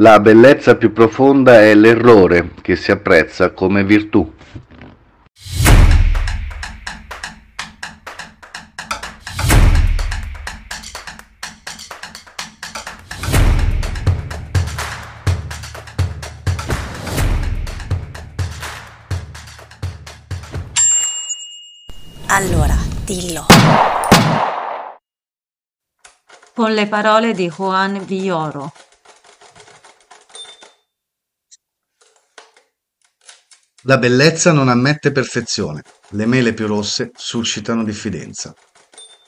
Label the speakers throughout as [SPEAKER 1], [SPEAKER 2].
[SPEAKER 1] La bellezza più profonda è l'errore che si apprezza come virtù.
[SPEAKER 2] Allora, dillo.
[SPEAKER 3] Con le parole di Juan Villoro.
[SPEAKER 4] La bellezza non ammette perfezione, le mele più rosse suscitano diffidenza.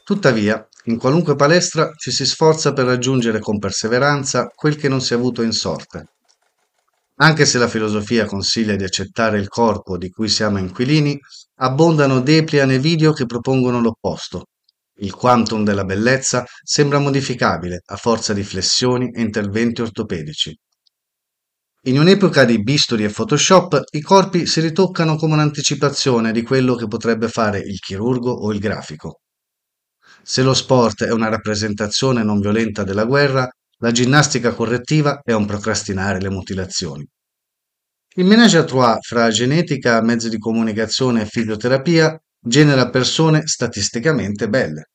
[SPEAKER 4] Tuttavia, in qualunque palestra ci si sforza per raggiungere con perseveranza quel che non si è avuto in sorte. Anche se la filosofia consiglia di accettare il corpo di cui siamo inquilini, abbondano Deplian e video che propongono l'opposto. Il quantum della bellezza sembra modificabile a forza di flessioni e interventi ortopedici. In un'epoca di bisturi e Photoshop, i corpi si ritoccano come un'anticipazione di quello che potrebbe fare il chirurgo o il grafico. Se lo sport è una rappresentazione non violenta della guerra, la ginnastica correttiva è un procrastinare le mutilazioni. Il ménage à fra genetica, mezzi di comunicazione e fisioterapia genera persone statisticamente belle.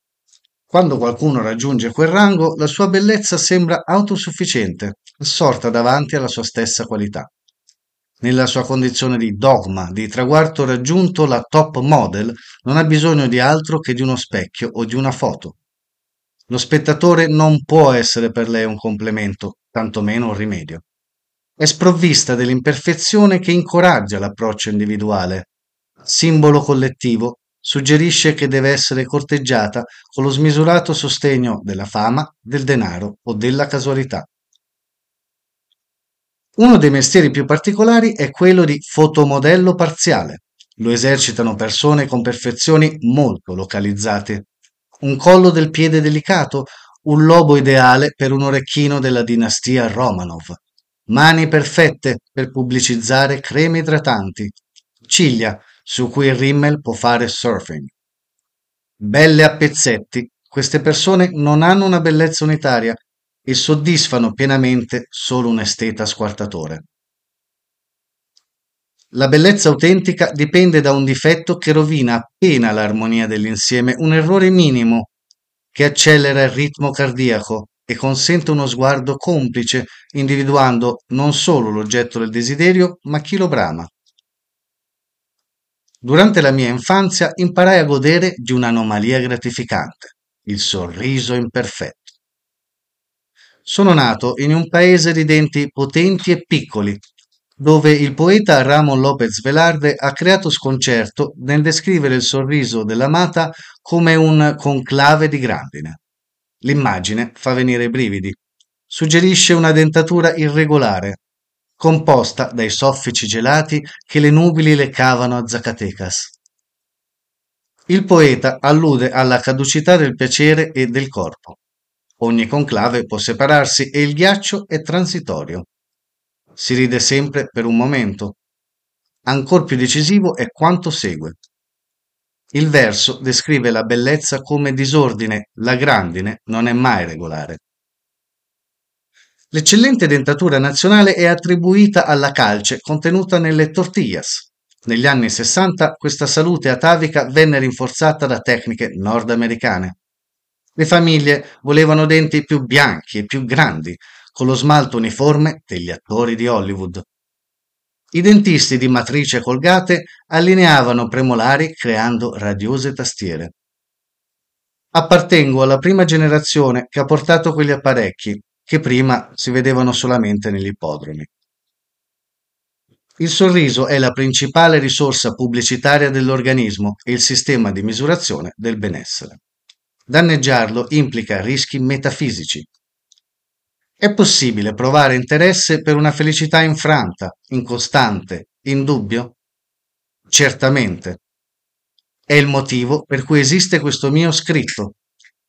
[SPEAKER 4] Quando qualcuno raggiunge quel rango, la sua bellezza sembra autosufficiente, assorta davanti alla sua stessa qualità. Nella sua condizione di dogma, di traguardo raggiunto, la top model non ha bisogno di altro che di uno specchio o di una foto. Lo spettatore non può essere per lei un complemento, tantomeno un rimedio. È sprovvista dell'imperfezione che incoraggia l'approccio individuale. Simbolo collettivo, suggerisce che deve essere corteggiata con lo smisurato sostegno della fama, del denaro o della casualità. Uno dei mestieri più particolari è quello di fotomodello parziale. Lo esercitano persone con perfezioni molto localizzate un collo del piede delicato, un lobo ideale per un orecchino della dinastia Romanov, mani perfette per pubblicizzare creme idratanti, ciglia su cui il Rimmel può fare surfing. Belle a pezzetti, queste persone non hanno una bellezza unitaria e soddisfano pienamente solo un esteta squartatore. La bellezza autentica dipende da un difetto che rovina appena l'armonia dell'insieme, un errore minimo che accelera il ritmo cardiaco e consente uno sguardo complice, individuando non solo l'oggetto del desiderio, ma chi lo brama. Durante la mia infanzia imparai a godere di un'anomalia gratificante, il sorriso imperfetto. Sono nato in un paese di denti potenti e piccoli, dove il poeta Ramon López Velarde ha creato sconcerto nel descrivere il sorriso dell'amata come un conclave di grandine. L'immagine fa venire i brividi. Suggerisce una dentatura irregolare, composta dai soffici gelati che le nubili le cavano a Zacatecas. Il poeta allude alla caducità del piacere e del corpo. Ogni conclave può separarsi e il ghiaccio è transitorio. Si ride sempre per un momento. Ancor più decisivo è quanto segue. Il verso descrive la bellezza come disordine, la grandine non è mai regolare. L'eccellente dentatura nazionale è attribuita alla calce contenuta nelle tortillas. Negli anni 60 questa salute atavica venne rinforzata da tecniche nordamericane. Le famiglie volevano denti più bianchi e più grandi, con lo smalto uniforme degli attori di Hollywood. I dentisti di matrice colgate allineavano premolari creando radiose tastiere. Appartengo alla prima generazione che ha portato quegli apparecchi che prima si vedevano solamente negli ippodromi. Il sorriso è la principale risorsa pubblicitaria dell'organismo e il sistema di misurazione del benessere. Danneggiarlo implica rischi metafisici, è possibile provare interesse per una felicità infranta, incostante, in dubbio? Certamente. È il motivo per cui esiste questo mio scritto,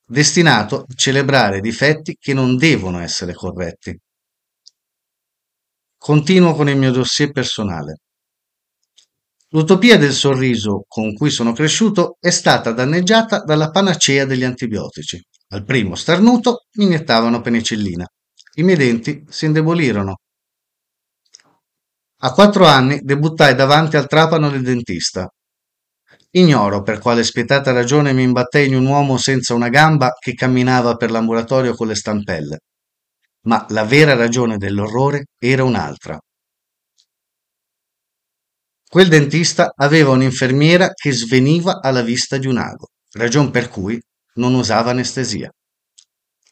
[SPEAKER 4] destinato a celebrare difetti che non devono essere corretti. Continuo con il mio dossier personale. L'utopia del sorriso con cui sono cresciuto è stata danneggiata dalla panacea degli antibiotici. Al primo starnuto mi iniettavano penicillina I miei denti si indebolirono. A quattro anni debuttai davanti al trapano del dentista. Ignoro per quale spietata ragione mi imbattei in un uomo senza una gamba che camminava per l'ambulatorio con le stampelle. Ma la vera ragione dell'orrore era un'altra. Quel dentista aveva un'infermiera che sveniva alla vista di un ago, ragion per cui non usava anestesia.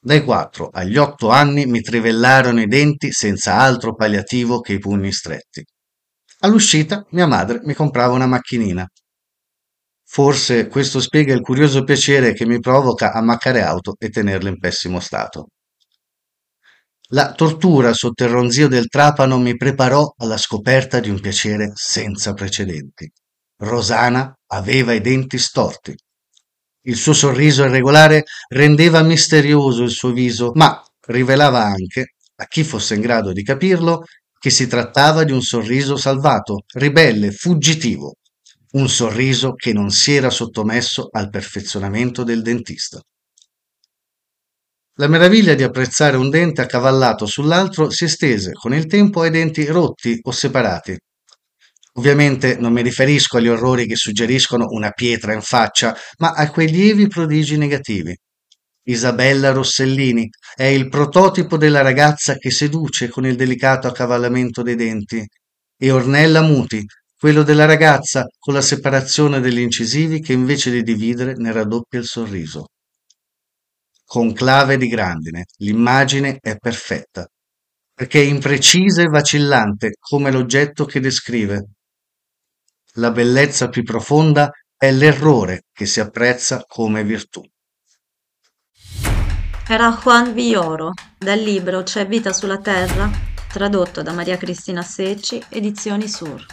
[SPEAKER 4] Dai quattro agli otto anni mi trivellarono i denti senza altro palliativo che i pugni stretti. All'uscita mia madre mi comprava una macchinina. Forse questo spiega il curioso piacere che mi provoca ammaccare auto e tenerle in pessimo stato. La tortura sotto il ronzio del trapano mi preparò alla scoperta di un piacere senza precedenti. Rosana aveva i denti storti. Il suo sorriso irregolare rendeva misterioso il suo viso, ma rivelava anche, a chi fosse in grado di capirlo, che si trattava di un sorriso salvato, ribelle, fuggitivo, un sorriso che non si era sottomesso al perfezionamento del dentista. La meraviglia di apprezzare un dente accavallato sull'altro si estese con il tempo ai denti rotti o separati. Ovviamente non mi riferisco agli orrori che suggeriscono una pietra in faccia, ma a quei lievi prodigi negativi. Isabella Rossellini è il prototipo della ragazza che seduce con il delicato accavallamento dei denti, e Ornella Muti, quello della ragazza con la separazione degli incisivi che invece di dividere ne raddoppia il sorriso conclave di grandine, l'immagine è perfetta, perché è imprecisa e vacillante come l'oggetto che descrive. La bellezza più profonda è l'errore che si apprezza come virtù.
[SPEAKER 3] Era Juan Villoro, dal libro C'è vita sulla terra, tradotto da Maria Cristina Secci, Edizioni Sur.